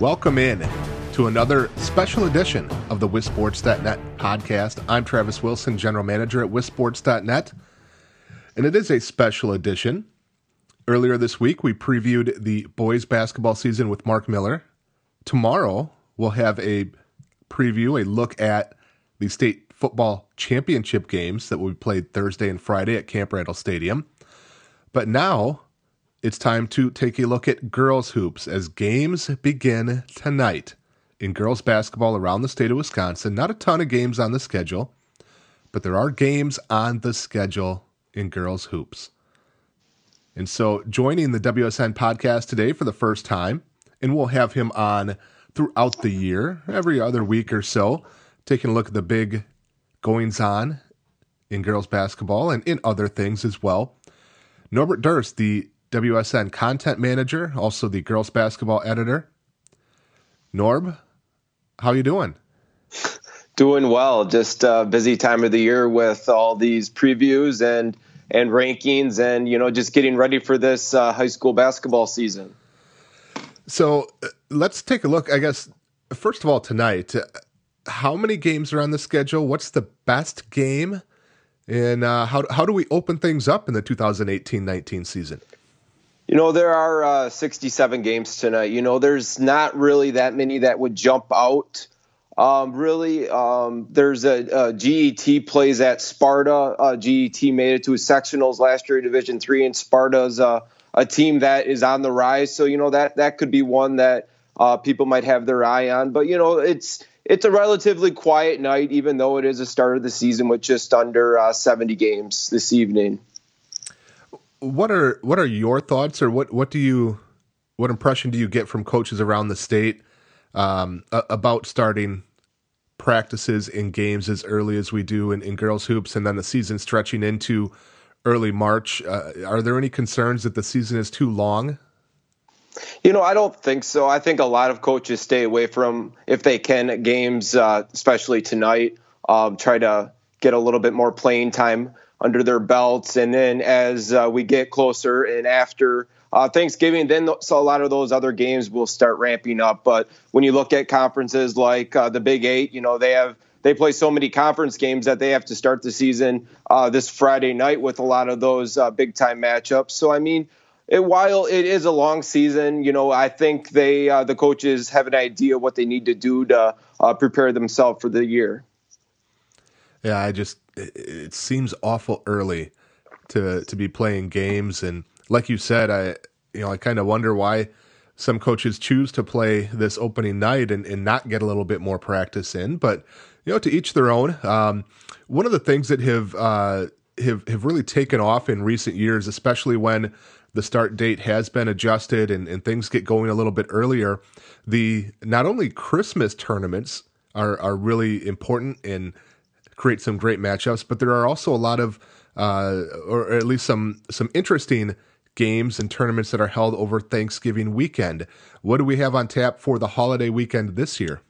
Welcome in to another special edition of the WisSports.net podcast. I'm Travis Wilson, General Manager at WisSports.net, and it is a special edition. Earlier this week, we previewed the boys basketball season with Mark Miller. Tomorrow, we'll have a preview, a look at the state football championship games that will be played Thursday and Friday at Camp Randall Stadium. But now, it's time to take a look at girls' hoops as games begin tonight in girls' basketball around the state of Wisconsin. Not a ton of games on the schedule, but there are games on the schedule in girls' hoops. And so, joining the WSN podcast today for the first time, and we'll have him on throughout the year, every other week or so, taking a look at the big goings on in girls' basketball and in other things as well. Norbert Durst, the WSN content manager, also the girls basketball editor. Norb, how you doing? Doing well. Just a busy time of the year with all these previews and and rankings, and you know, just getting ready for this uh, high school basketball season. So uh, let's take a look. I guess first of all, tonight, uh, how many games are on the schedule? What's the best game? And uh, how how do we open things up in the 2018-19 season? You know, there are uh, 67 games tonight. You know, there's not really that many that would jump out. Um, really, um, there's a, a, GET plays at Sparta. Uh, GET made it to sectionals last year, Division Three, and Sparta's uh, a team that is on the rise. So you know that that could be one that uh, people might have their eye on. But you know, it's it's a relatively quiet night, even though it is a start of the season with just under uh, 70 games this evening what are what are your thoughts, or what what do you what impression do you get from coaches around the state um, about starting practices in games as early as we do in, in girls hoops, and then the season stretching into early March? Uh, are there any concerns that the season is too long? You know, I don't think so. I think a lot of coaches stay away from, if they can, games, uh, especially tonight. Um, try to get a little bit more playing time under their belts. And then as uh, we get closer and after uh, Thanksgiving, then so a lot of those other games will start ramping up. But when you look at conferences like uh, the Big Eight, you know they have they play so many conference games that they have to start the season uh, this Friday night with a lot of those uh, big time matchups. So I mean. It, while it is a long season, you know, I think they uh, the coaches have an idea what they need to do to prepare themselves for the year. Yeah, I just it, seems awful early to to be playing games, and like you said, I you know I kind of wonder why some coaches choose to play this opening night and, and not get a little bit more practice in. But you know, to each their own. Um, one of the things that have uh, have have really taken off in recent years, especially when the start date has been adjusted and, and things get going a little bit earlier. The not only Christmas tournaments are are really important in create some great matchups. But there are also a lot of, uh, or at least some some interesting games and tournaments that are held over Thanksgiving weekend. What do we have on tap for the holiday weekend this year?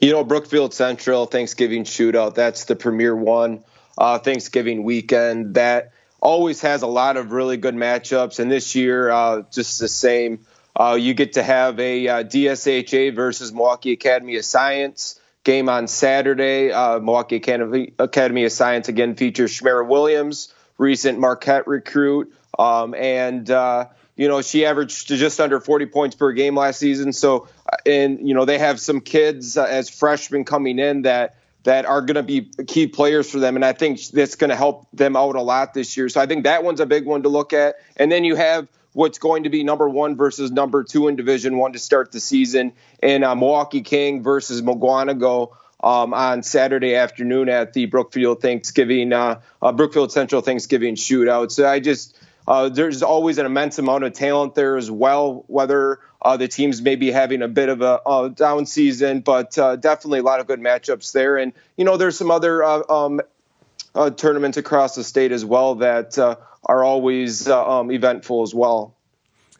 You know, Brookfield Central Thanksgiving Shootout. That's the premier one. Uh, Thanksgiving weekend that always has a lot of really good matchups, and this year uh, just the same. Uh, you get to have a uh, DSHA versus Milwaukee Academy of Science game on Saturday. Uh, Milwaukee Academy, Academy of Science again features Shamira Williams, recent Marquette recruit, um, and uh, you know she averaged just under 40 points per game last season. So, uh, and you know they have some kids uh, as freshmen coming in that that are going to be key players for them, and I think that's going to help them out a lot this year. So I think that one's a big one to look at. And then you have what's going to be number one versus number two in Division One to start the season, and uh, Milwaukee King versus Mukwonago um, on Saturday afternoon at the Brookfield Thanksgiving uh, uh, Brookfield Central Thanksgiving Shootout. So I just uh, there's always an immense amount of talent there as well. Whether uh, the teams may be having a bit of a, down season, but uh, definitely a lot of good matchups there. And you know, there's some other um, tournaments across the state as well that are always uh, um, eventful as well.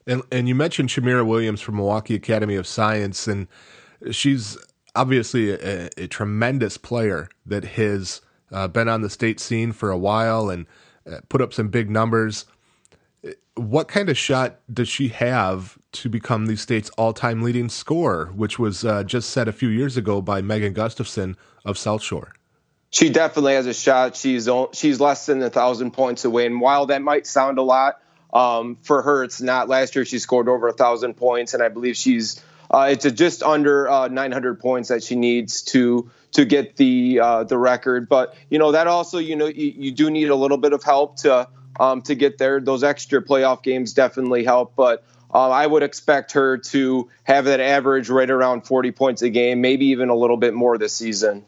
And, and you mentioned Shamira Williams from Milwaukee Academy of Science, and she's obviously a, a tremendous player that has uh, been on the state scene for a while and uh, put up some big numbers. What kind of shot does she have to become the state's all-time leading scorer, which was uh, just set a few years ago by Megan Gustafson of South Shore. She definitely has a shot. She's she's less than a thousand points away, and while that might sound a lot, um, for her it's not. Last year she scored over a thousand points, and I believe she's uh, it's just under uh, 900 points that she needs to to get the uh, the record. But you know that also you know you, you do need a little bit of help to um, to get there. Those extra playoff games definitely help, but uh, I would expect her to have that average right around 40 points a game, maybe even a little bit more this season.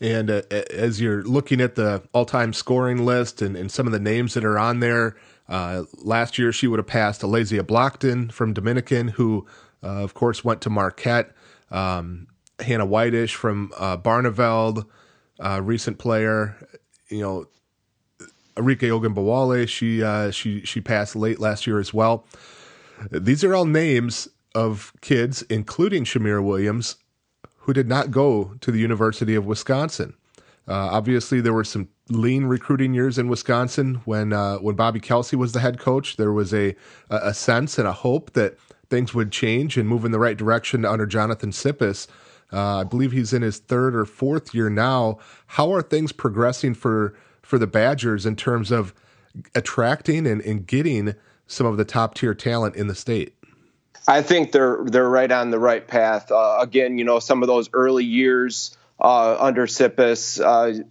And uh, as you're looking at the all-time scoring list and, and, some of the names that are on there, uh, last year she would have passed Allazia Blockton from Dominican, who, uh, of course, went to Marquette. Um, Hannah Whitish from uh, Barneveld, uh, recent player. You know, Arike Ogunbowale, she uh, she she passed late last year as well. These are all names of kids, including Shamira Williams, who did not go to the University of Wisconsin. Uh, obviously, there were some lean recruiting years in Wisconsin when uh, when Bobby Kelsey was the head coach. There was a a sense and a hope that things would change and move in the right direction under Jonathan Tsipis. Uh, I believe he's in his third or fourth year now. How are things progressing for for the Badgers in terms of attracting and, and getting some of the top tier talent in the state? I think they're they're right on the right path. Uh, again, you know, some of those early years uh, under Tsipis, uh,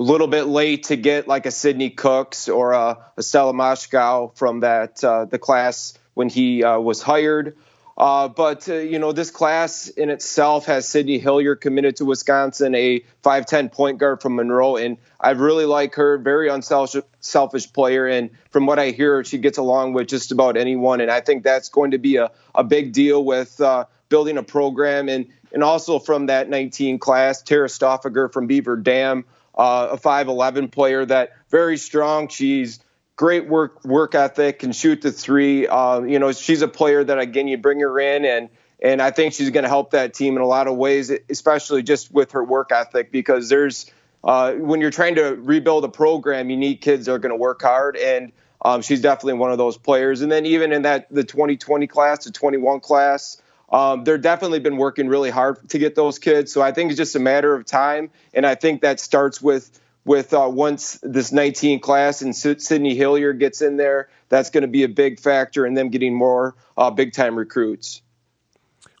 a little bit late to get like a Sydney Cooks or a, a Stella Moshkow from that uh, the class when he uh, was hired. Uh, but uh, you know, this class in itself has Sydney Hilliard committed to Wisconsin, a 5'10 point guard from Monroe, and I really like her. Very unselfish selfish player, and from what I hear, she gets along with just about anyone, and I think that's going to be a, a big deal with uh, building a program, and and also from that 19 class, Tara Stauffacher from Beaver Dam, uh, a 5'11 player that very strong. She's great work work ethic, can shoot the three. Uh, you know, she's a player that again you bring her in and and I think she's going to help that team in a lot of ways, especially just with her work ethic because there's uh, when you're trying to rebuild a program, you need kids that are going to work hard and. Um, she's definitely one of those players. And then even in that the 2020 class, the 21 class, um, they're definitely been working really hard to get those kids. So I think it's just a matter of time. And I think that starts with with uh, once this 19 class and Sydney Hilliard gets in there, that's going to be a big factor in them getting more uh, big time recruits.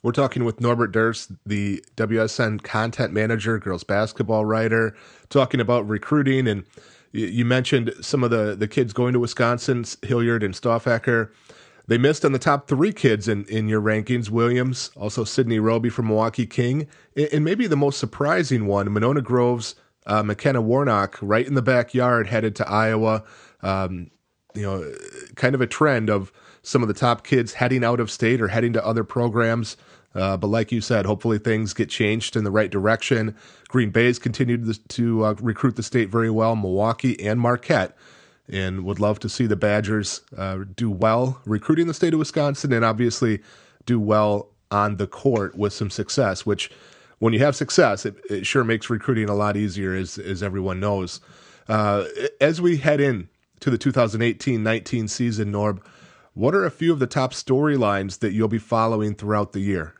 We're talking with Norbert Durst, the WSN content manager, girls basketball writer, talking about recruiting. And you mentioned some of the, the kids going to Wisconsin, Hilliard and Stauffacher. They missed on the top three kids in, in your rankings Williams, also Sydney Roby from Milwaukee King, and maybe the most surprising one, Monona Groves uh, McKenna Warnock right in the backyard headed to Iowa. Um, you know, kind of a trend of some of the top kids heading out of state or heading to other programs. Uh, but like you said, hopefully things get changed in the right direction. Green Bay's continued to, uh, recruit the state very well, Milwaukee and Marquette, and would love to see the Badgers uh, do well recruiting the state of Wisconsin and obviously do well on the court with some success, which when you have success, it, it sure makes recruiting a lot easier, as as everyone knows. Uh, as we head in to the 2018-19 season, Norb, what are a few of the top storylines that you'll be following throughout the year?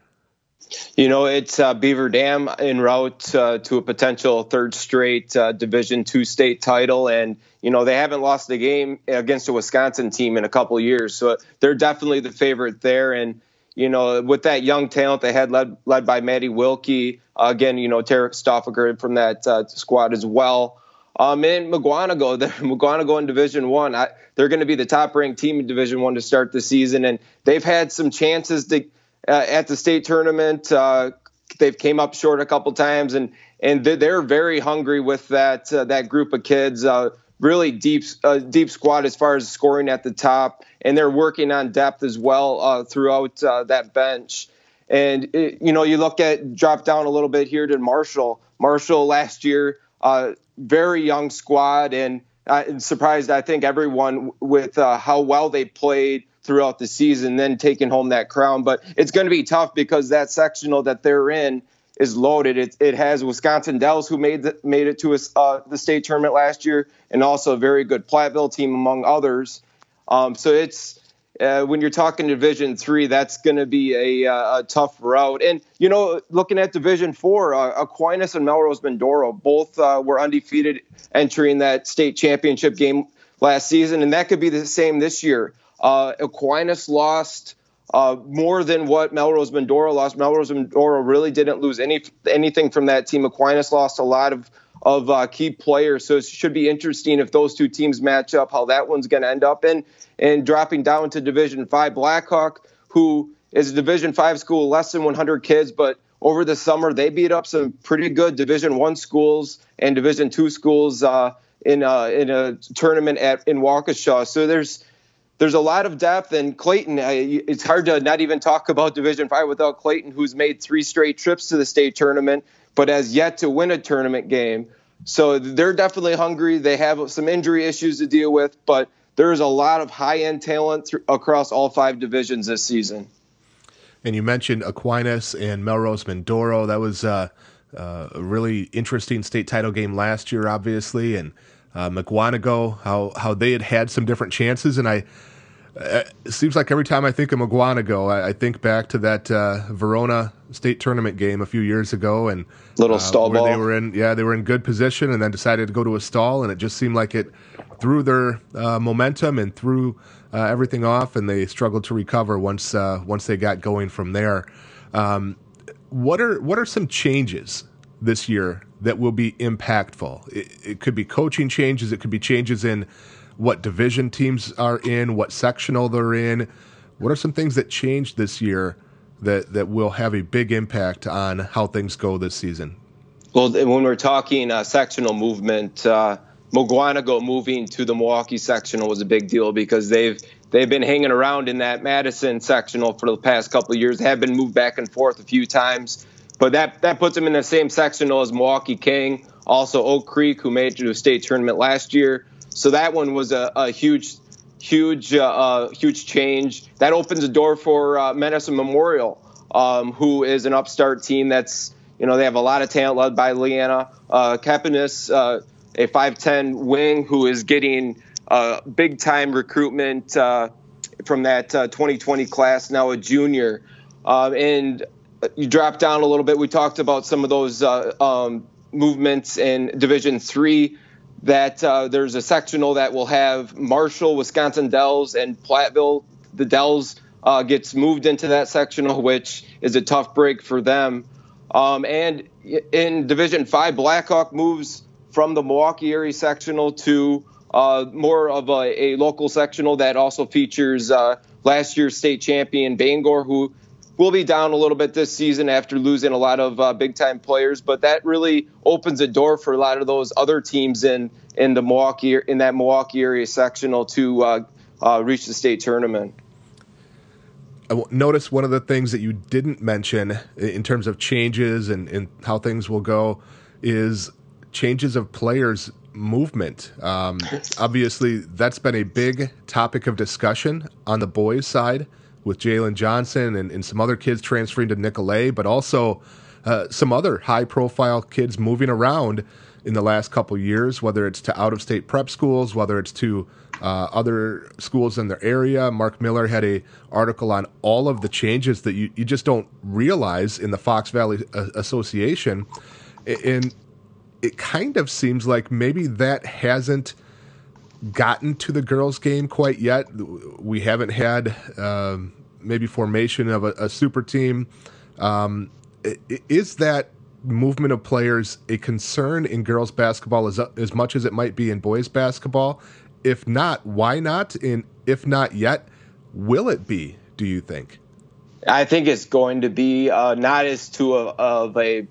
You know, it's uh, Beaver Dam en route uh, to a potential third straight uh, Division two state title, and you know they haven't lost a game against a Wisconsin team in a couple years, so they're definitely the favorite there. And you know, with that young talent they had led led by Maddie Wilkie, uh, again, you know, Tara Stauffacher from that uh, squad as well. Um, and Mukwonago, the Mukwonago in Division One, they're going to be the top ranked team in Division One to start the season, and they've had some chances to uh, at the state tournament. Uh, they've came up short a couple times, and and they're very hungry with that uh, that group of kids. Uh, really deep deep squad as far as scoring at the top and they're working on depth as well uh, throughout uh, that bench. And it, you know, you look at drop down a little bit here to Marshall. Marshall last year, uh, very young squad, and uh, surprised I think everyone with uh, how well they played throughout the season, then taking home that crown. But it's going to be tough because that sectional that they're in is loaded. It, it has Wisconsin Dells who made the, made it to a, uh, the state tournament last year, and also a very good Platteville team among others. Um, so it's uh, when you're talking Division Three, that's going to be a, a, tough route. And you know, looking at Division Four, uh, Aquinas and Melrose Mindoro both uh, were undefeated entering that state championship game last season, and that could be the same this year. Uh, Aquinas lost. Uh, more than what Melrose Mindoro lost. Melrose Mindoro really didn't lose any anything from that team. Aquinas lost a lot of of uh, key players. So it should be interesting if those two teams match up, how that one's going to end up. And and dropping down to Division Five, Blackhawk, who is a Division Five school, less than 100 kids, but over the summer they beat up some pretty good Division One schools and Division Two schools uh, in a, in a tournament at in Waukesha. So there's there's a lot of depth, and Clayton. It's hard to not even talk about Division Five without Clayton, who's made three straight trips to the state tournament but has yet to win a tournament game. So they're definitely hungry. They have some injury issues to deal with, but there's a lot of high end talent th- across all five divisions this season. And you mentioned Aquinas and Melrose Mindoro. That was uh, uh, a really interesting state title game last year, obviously, and uh, Mukwonago, how how they had had some different chances, and I it seems like every time I think of Mukwonago, I, I think back to that uh, Verona state tournament game a few years ago, and little uh, stall where ball. They were in, yeah, they were in good position, and then decided to go to a stall, and it just seemed like it threw their uh, momentum and threw uh, everything off, and they struggled to recover once uh, once they got going from there. Um, what are what are some changes this year that will be impactful? It, it could be coaching changes. It could be changes in what division teams are in, what sectional they're in. What are some things that changed this year that that will have a big impact on how things go this season? Well, when we're talking uh, sectional movement, uh, Mukwonago moving to the Milwaukee sectional was a big deal because they've they've been hanging around in that Madison sectional for the past couple of years. Have been moved back and forth a few times, but that that puts them in the same sectional as Milwaukee King, also Oak Creek, who made it to a state tournament last year. So that one was a, a huge, huge, uh, uh, huge change. That opens the door for uh, Madison Memorial, um, who is an upstart team that's, you know, they have a lot of talent led by Leanna uh, Kepinis, uh, a 5'10 wing who is getting uh, big time recruitment uh, from that 2020 class, now a junior. Um, and you drop down a little bit. We talked about some of those um, movements in Division Three that uh, there's a sectional that will have Marshall, Wisconsin Dells, and Platteville. The Dells uh, gets moved into that sectional, which is a tough break for them. Um, and in Division Five, Blackhawk moves from the Milwaukee area sectional to uh, more of a, a, local sectional that also features uh, last year's state champion Bangor, who will be down a little bit this season after losing a lot of uh, big time players, but that really opens a door for a lot of those other teams in in the Milwaukee in that Milwaukee area sectional to uh, uh, reach the state tournament. I notice one of the things that you didn't mention in terms of changes and, and how things will go is changes of players movement. Um, obviously, that's been a big topic of discussion on the boys' side with Jalen Johnson and, and some other kids transferring to Nicolet, but also uh, some other high profile kids moving around in the last couple years, whether it's to out of state prep schools, whether it's to uh, other schools in their area. Mark Miller had a article on all of the changes that you, you just don't realize in the Fox Valley uh, Association. And it kind of seems like maybe that hasn't gotten to the girls' game quite yet. We haven't had um, maybe formation of a, a super team. Um, is that movement of players a concern in girls basketball as as much as it might be in boys basketball? If not, why not? And if not yet, will it be? Do you think? I think it's going to be uh, not as to a, of a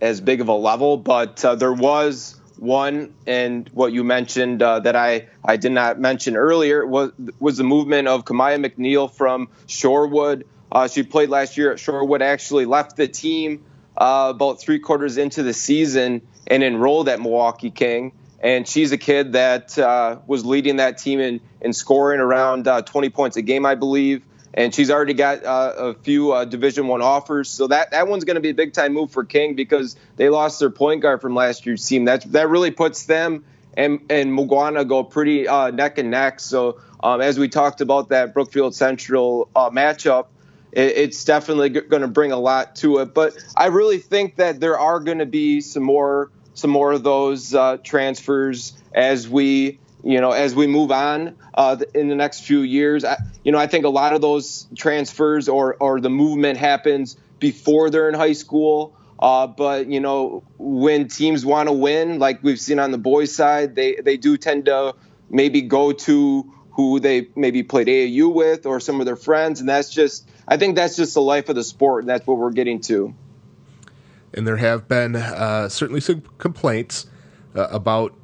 as big of a level, but uh, there was one, and what you mentioned uh, that I, I did not mention earlier was was the movement of Kamaya McNeil from Shorewood. Uh, she played last year at Shorewood. Actually left the team uh, about three quarters into the season and enrolled at Milwaukee King. And she's a kid that uh, was leading that team in, in scoring around uh, 20 points a game, I believe. And she's already got uh, a few uh, Division One offers, so that, that one's going to be a big time move for King because they lost their point guard from last year's team. That that really puts them and and Mukwonago go pretty uh, neck and neck. So um, as we talked about that Brookfield Central uh, matchup, it, it's definitely going to bring a lot to it. But I really think that there are going to be some more some more of those uh, transfers as we you know as we move on uh, in the next few years. I, you know I think a lot of those transfers or or the movement happens before they're in high school. Uh, but you know, when teams want to win, like we've seen on the boys' side, they they do tend to maybe go to who they maybe played AAU with or some of their friends, and that's just I think that's just the life of the sport, and that's what we're getting to. And there have been uh, certainly some complaints uh, about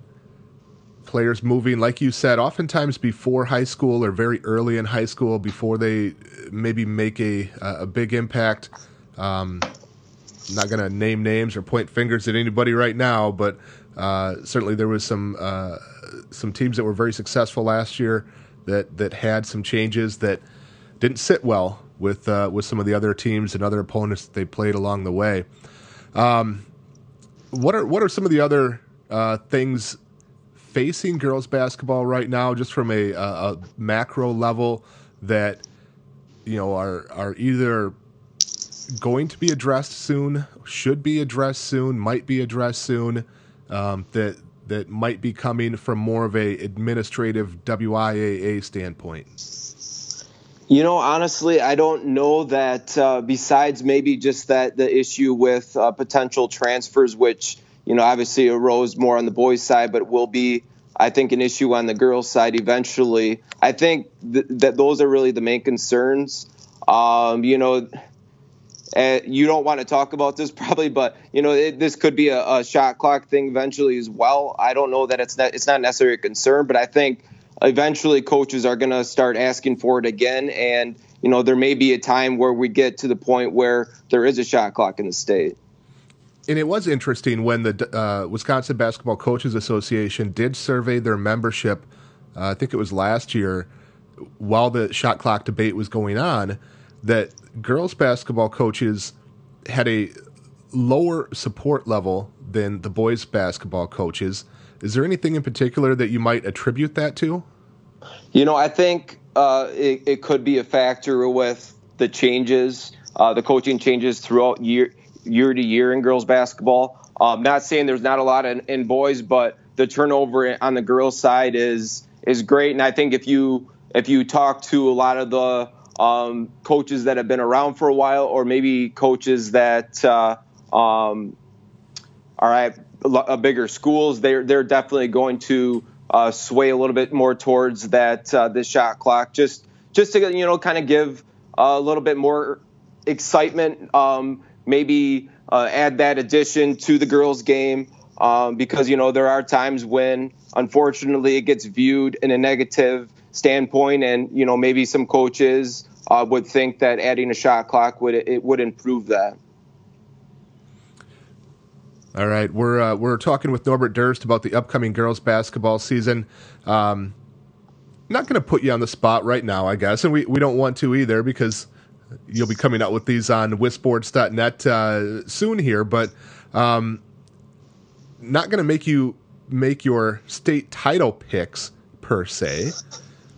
players moving, like you said, oftentimes before high school or very early in high school, before they maybe make a a big impact. Um, I'm not going to name names or point fingers at anybody right now, but uh, certainly there was some uh, some teams that were very successful last year that that had some changes that didn't sit well with uh, with some of the other teams and other opponents that they played along the way. Um, what are what are some of the other uh, things facing girls basketball right now, just from a, a, macro level that you know are are either going to be addressed soon, should be addressed soon, might be addressed soon, um, that that might be coming from more of a administrative WIAA standpoint? You know, honestly, I don't know that. Uh, besides maybe just that the issue with uh, potential transfers, which you know obviously it arose more on the boys' side, but will be, I think, an issue on the girls' side eventually. I think th- that those are really the main concerns. Um, you know, and you don't want to talk about this probably, but you know it, this could be a, a, shot clock thing eventually as well. I don't know that it's not it's not necessarily a concern, but I think eventually coaches are going to start asking for it again, and you know there may be a time where we get to the point where there is a shot clock in the state. And it was interesting when the uh, Wisconsin Basketball Coaches Association did survey their membership. Uh, I think it was last year, while the shot clock debate was going on that girls basketball coaches had a lower support level than the boys basketball coaches. Is there anything in particular that you might attribute that to? You know, I think uh, it, it, could be a factor with the changes, uh, the coaching changes throughout year year to year in girls basketball. Um, not saying there's not a lot in, in boys, but the turnover on the girls side is is great. And I think if you if you talk to a lot of the um, coaches that have been around for a while, or maybe coaches that uh, um, are at a bigger schools. They're they're definitely going to uh, sway a little bit more towards that uh, this shot clock, just just to you know kind of give a little bit more excitement. Um, maybe uh, add that addition to the girls' game. Um, because you know there are times when unfortunately it gets viewed in a negative standpoint, and you know maybe some coaches uh, would think that adding a shot clock would it would improve that. All right, we're uh, we're talking with Norbert Durst about the upcoming girls basketball season. Um, not going to put you on the spot right now, I guess, and we, we don't want to either because you'll be coming out with these on WisSports.net uh, soon here. But um, not going to make you make your state title picks per se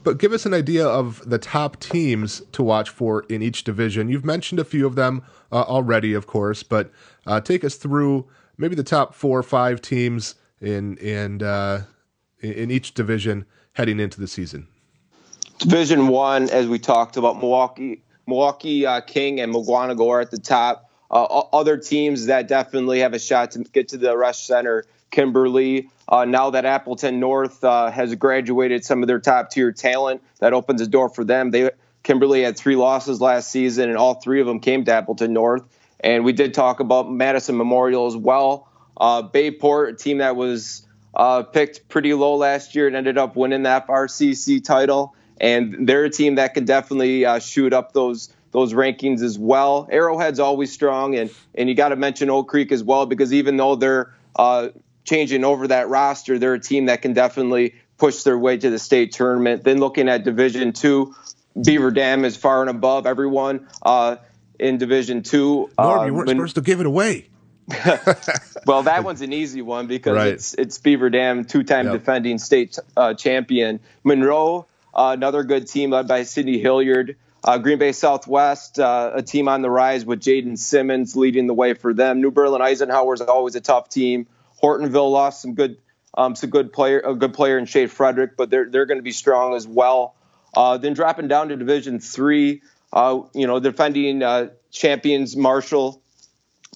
but give us an idea of the top teams to watch for in each division. You've mentioned a few of them uh, already, of course, but uh, take us through maybe the top four or five teams in in uh, in each division heading into the season. Division one, as we talked about, Milwaukee, Milwaukee uh, King and are at the top. Uh, other teams that definitely have a shot to get to the Resch Center Kimberly. Uh, now that Appleton North uh, has graduated some of their top tier talent, that opens the door for them. They Kimberly had three losses last season, and all three of them came to Appleton North. And we did talk about Madison Memorial as well. Uh, Bay Port, a team that was uh, picked pretty low last year and ended up winning the FRCC title. And they're a team that can definitely uh, shoot up those those rankings as well. Arrowhead's always strong, and and you got to mention Oak Creek as well because even though they're uh, changing over that roster, they're a team that can definitely push their way to the state tournament. Then looking at Division Two, Beaver Dam is far and above everyone uh, in Division Two. Norb, you weren't when, supposed to give it away. well, that one's an easy one because right. it's it's Beaver Dam, two-time yep. defending state uh, champion. Monroe, uh, another good team led by Sydney Hilliard. Uh, Green Bay Southwest, uh, a team on the rise with Jaden Simmons leading the way for them. New Berlin Eisenhower is always a tough team. Hortonville lost some good, um, some good player, a good player in Shade Frederick, but they're they're going to be strong as well. Uh, then dropping down to Division Three, uh, you know, defending uh, champions Marshall,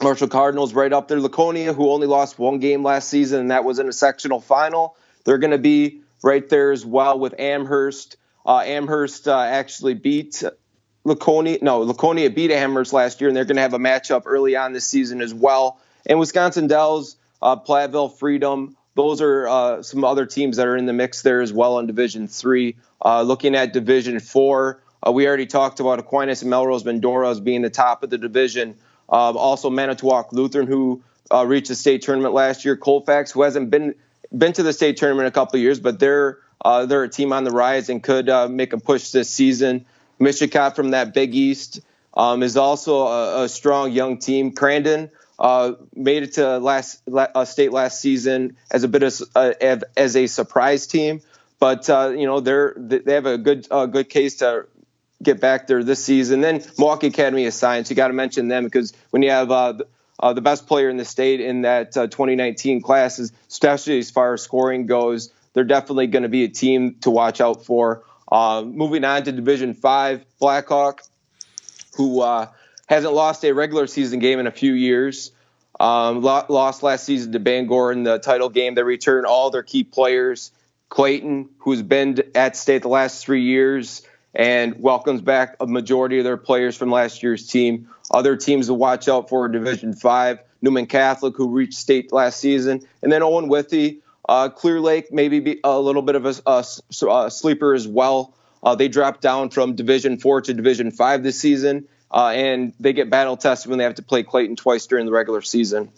Marshall Cardinals right up there. Laconia, who only lost one game last season, and that was in a sectional final. They're going to be right there as well with Amherst. Uh, Amherst uh, actually beat Laconia. No, Laconia beat Amherst last year, and they're going to have a matchup early on this season as well. And Wisconsin Dells, uh, Platteville, Freedom. Those are uh, some other teams that are in the mix there as well in Division Three. Uh, looking at Division Four, uh, we already talked about Aquinas and Melrose Mindoro as being the top of the division. also, Manitowoc Lutheran, who reached the state tournament last year. Colfax, who hasn't been been to the state tournament a couple years, but they're uh, they're a team on the rise and could uh, make a push this season. Mishicot from that Big East um, is also a, a, strong young team. Crandon uh, made it to last uh, state last season as a bit of uh, as a surprise team, but uh, you know they're they have a good good case to get back there this season. Then Milwaukee Academy of Science, you got to mention them because when you have uh, the best player in the state in that uh, 2019 class, especially as far as scoring goes, they're definitely going to be a team to watch out for. Uh, moving on to Division Five, Blackhawk, who uh, hasn't lost a regular season game in a few years. Um, lost last season to Bangor in the title game. They return all their key players. Clayton, who's been at state the last three years, and welcomes back a majority of their players from last year's team. Other teams to watch out for Division Five: Newman Catholic, who reached state last season, and then Owen Withee, uh, Clear Lake, maybe a little bit of a, a, a sleeper as well. Uh, they dropped down from Division Four to Division Five this season, uh, and they get battle tested when they have to play Clayton twice during the regular season.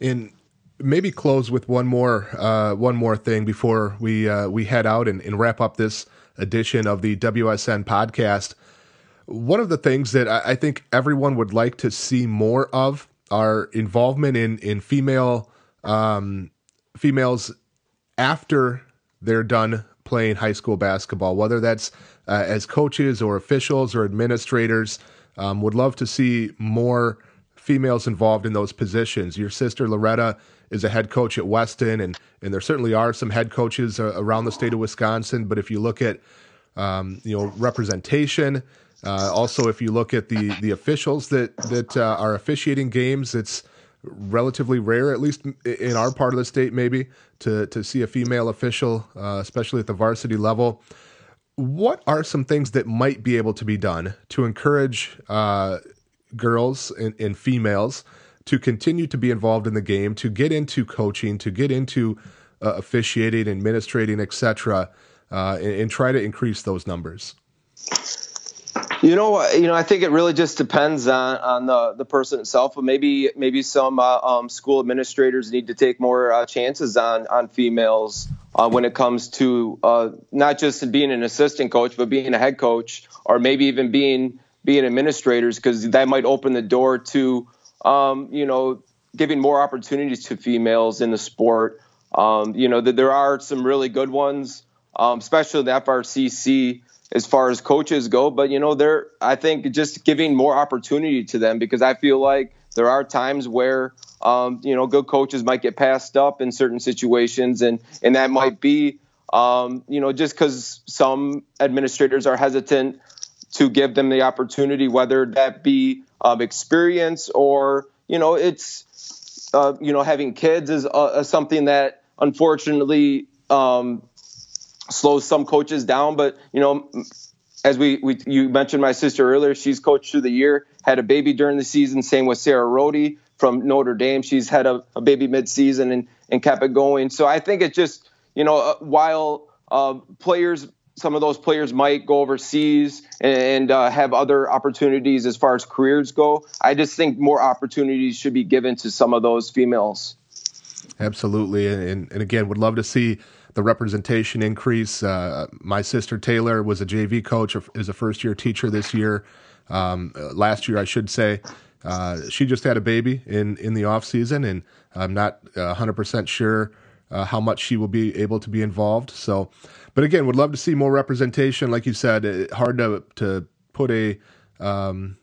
And maybe close with one more uh, one more thing before we uh, we head out and, and, wrap up this edition of the WSN podcast. One of the things that I, think everyone would like to see more of are involvement in in female um, females after they're done playing high school basketball, whether that's uh, as coaches or officials or administrators. Um, would love to see more females involved in those positions. Your sister Loretta is a head coach at Weston, and and there certainly are some head coaches uh, around the state of Wisconsin. But if you look at um, you know representation, uh, also if you look at the the officials that that uh, are officiating games, it's relatively rare, at least in our part of the state, maybe to to see a female official, uh, especially at the varsity level. What are some things that might be able to be done to encourage uh, girls and, and, females to continue to be involved in the game, to get into coaching, to get into uh, officiating, administrating, etc., uh, and, and try to increase those numbers? You know, you know, I think it really just depends on, on the, the person itself. But maybe maybe some uh, um, school administrators need to take more uh, chances on on females uh, when it comes to uh, not just being an assistant coach, but being a head coach, or maybe even being being administrators, because that might open the door to um, you know giving more opportunities to females in the sport. Um, you know, that there are some really good ones, um, especially the FRCC as far as coaches go. But you know, they're I think just giving more opportunity to them because I feel like there are times where um, you know good coaches might get passed up in certain situations, and and that might be um, you know just because some administrators are hesitant to give them the opportunity, whether that be um, experience or you know it's uh, you know having kids is uh, something that unfortunately um, slows some coaches down. But you know, as we, we you mentioned my sister earlier, she's coached through the year, had a baby during the season. Same with Sarah Rody from Notre Dame. She's had a, a baby mid-season and and kept it going. So I think it's just you know uh, while uh, players. Some of those players might go overseas and uh, have other opportunities as far as careers go. I just think more opportunities should be given to some of those females. Absolutely, and and again, would love to see the representation increase. Uh, my sister Taylor was a JV coach, is a first year teacher this year. Um, last year, I should say. Uh, she just had a baby in in the off season, and I'm not 100 percent sure uh, how much she will be able to be involved. So, but again, would love to see more representation. Like you said, it, hard to to put a um,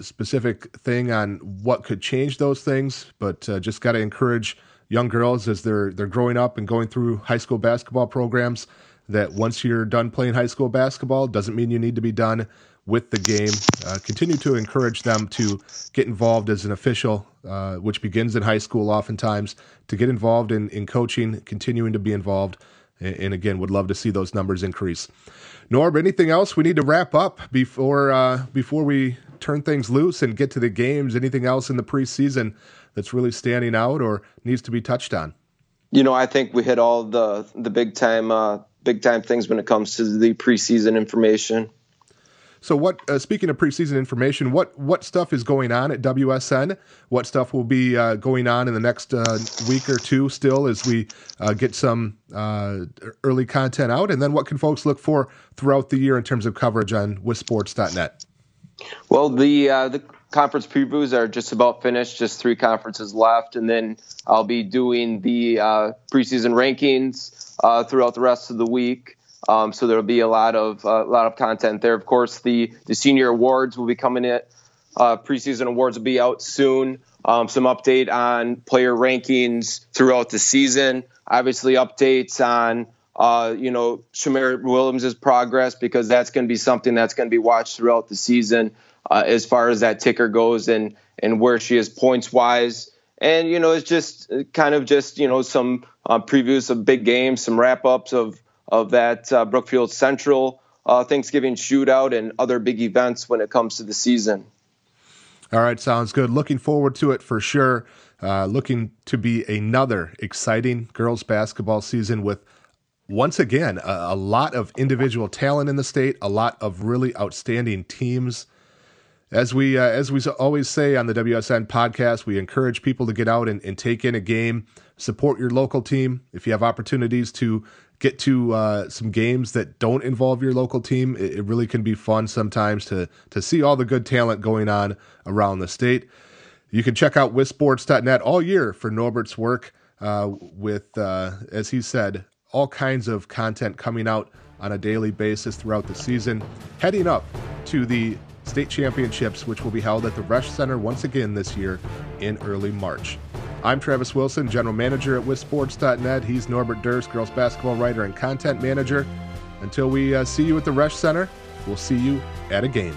specific thing on what could change those things, but uh, just got to encourage young girls as they're they're growing up and going through high school basketball programs that once you're done playing high school basketball doesn't mean you need to be done with the game. Uh, continue to encourage them to get involved as an official, uh, which begins in high school oftentimes, to get involved in, in coaching, continuing to be involved. And, and again, would love to see those numbers increase. Norb, anything else we need to wrap up before uh, before we turn things loose and get to the games? Anything else in the preseason that's really standing out or needs to be touched on? You know, I think we hit all the the big time uh, big time things when it comes to the preseason information. So, what? Uh, speaking of preseason information, what what stuff is going on at WSN? What stuff will be uh, going on in the next uh, week or two? Still, as we uh, get some uh, early content out, and then what can folks look for throughout the year in terms of coverage on WisSports.net? Well, the uh, the conference previews are just about finished. Just three conferences left, and then I'll be doing the preseason rankings throughout the rest of the week. Um, so there'll be a lot of uh, a lot of content there. Of course, the the senior awards will be coming in. Uh, preseason awards will be out soon. Um, some update on player rankings throughout the season. Obviously, updates on uh, you know Shamira Williams' progress because that's going to be something that's going to be watched throughout the season uh, as far as that ticker goes and and where she is points wise. And you know, it's just kind of just you know some uh, previews of big games, some wrap ups of of that uh, Brookfield Central uh, Thanksgiving shootout and other big events when it comes to the season. All right, sounds good. Looking forward to it for sure. Uh, looking to be another exciting girls basketball season with once again a, a, lot of individual talent in the state, a lot of really outstanding teams. As we uh, as we always say on the WSN podcast, we encourage people to get out and, and take in a game, support your local team. If you have opportunities to get to uh, some games that don't involve your local team. It, it, really can be fun sometimes to to see all the good talent going on around the state. You can check out WisSports.net all year for Norbert's work uh, with, uh, as he said, all kinds of content coming out on a daily basis throughout the season, heading up to the state championships, which will be held at the Resch Center once again this year in early March. I'm Travis Wilson, General Manager at WisSports.net. He's Norbert Durst, Girls Basketball Writer and Content Manager. Until we uh, see you at the Resch Center, we'll see you at a game.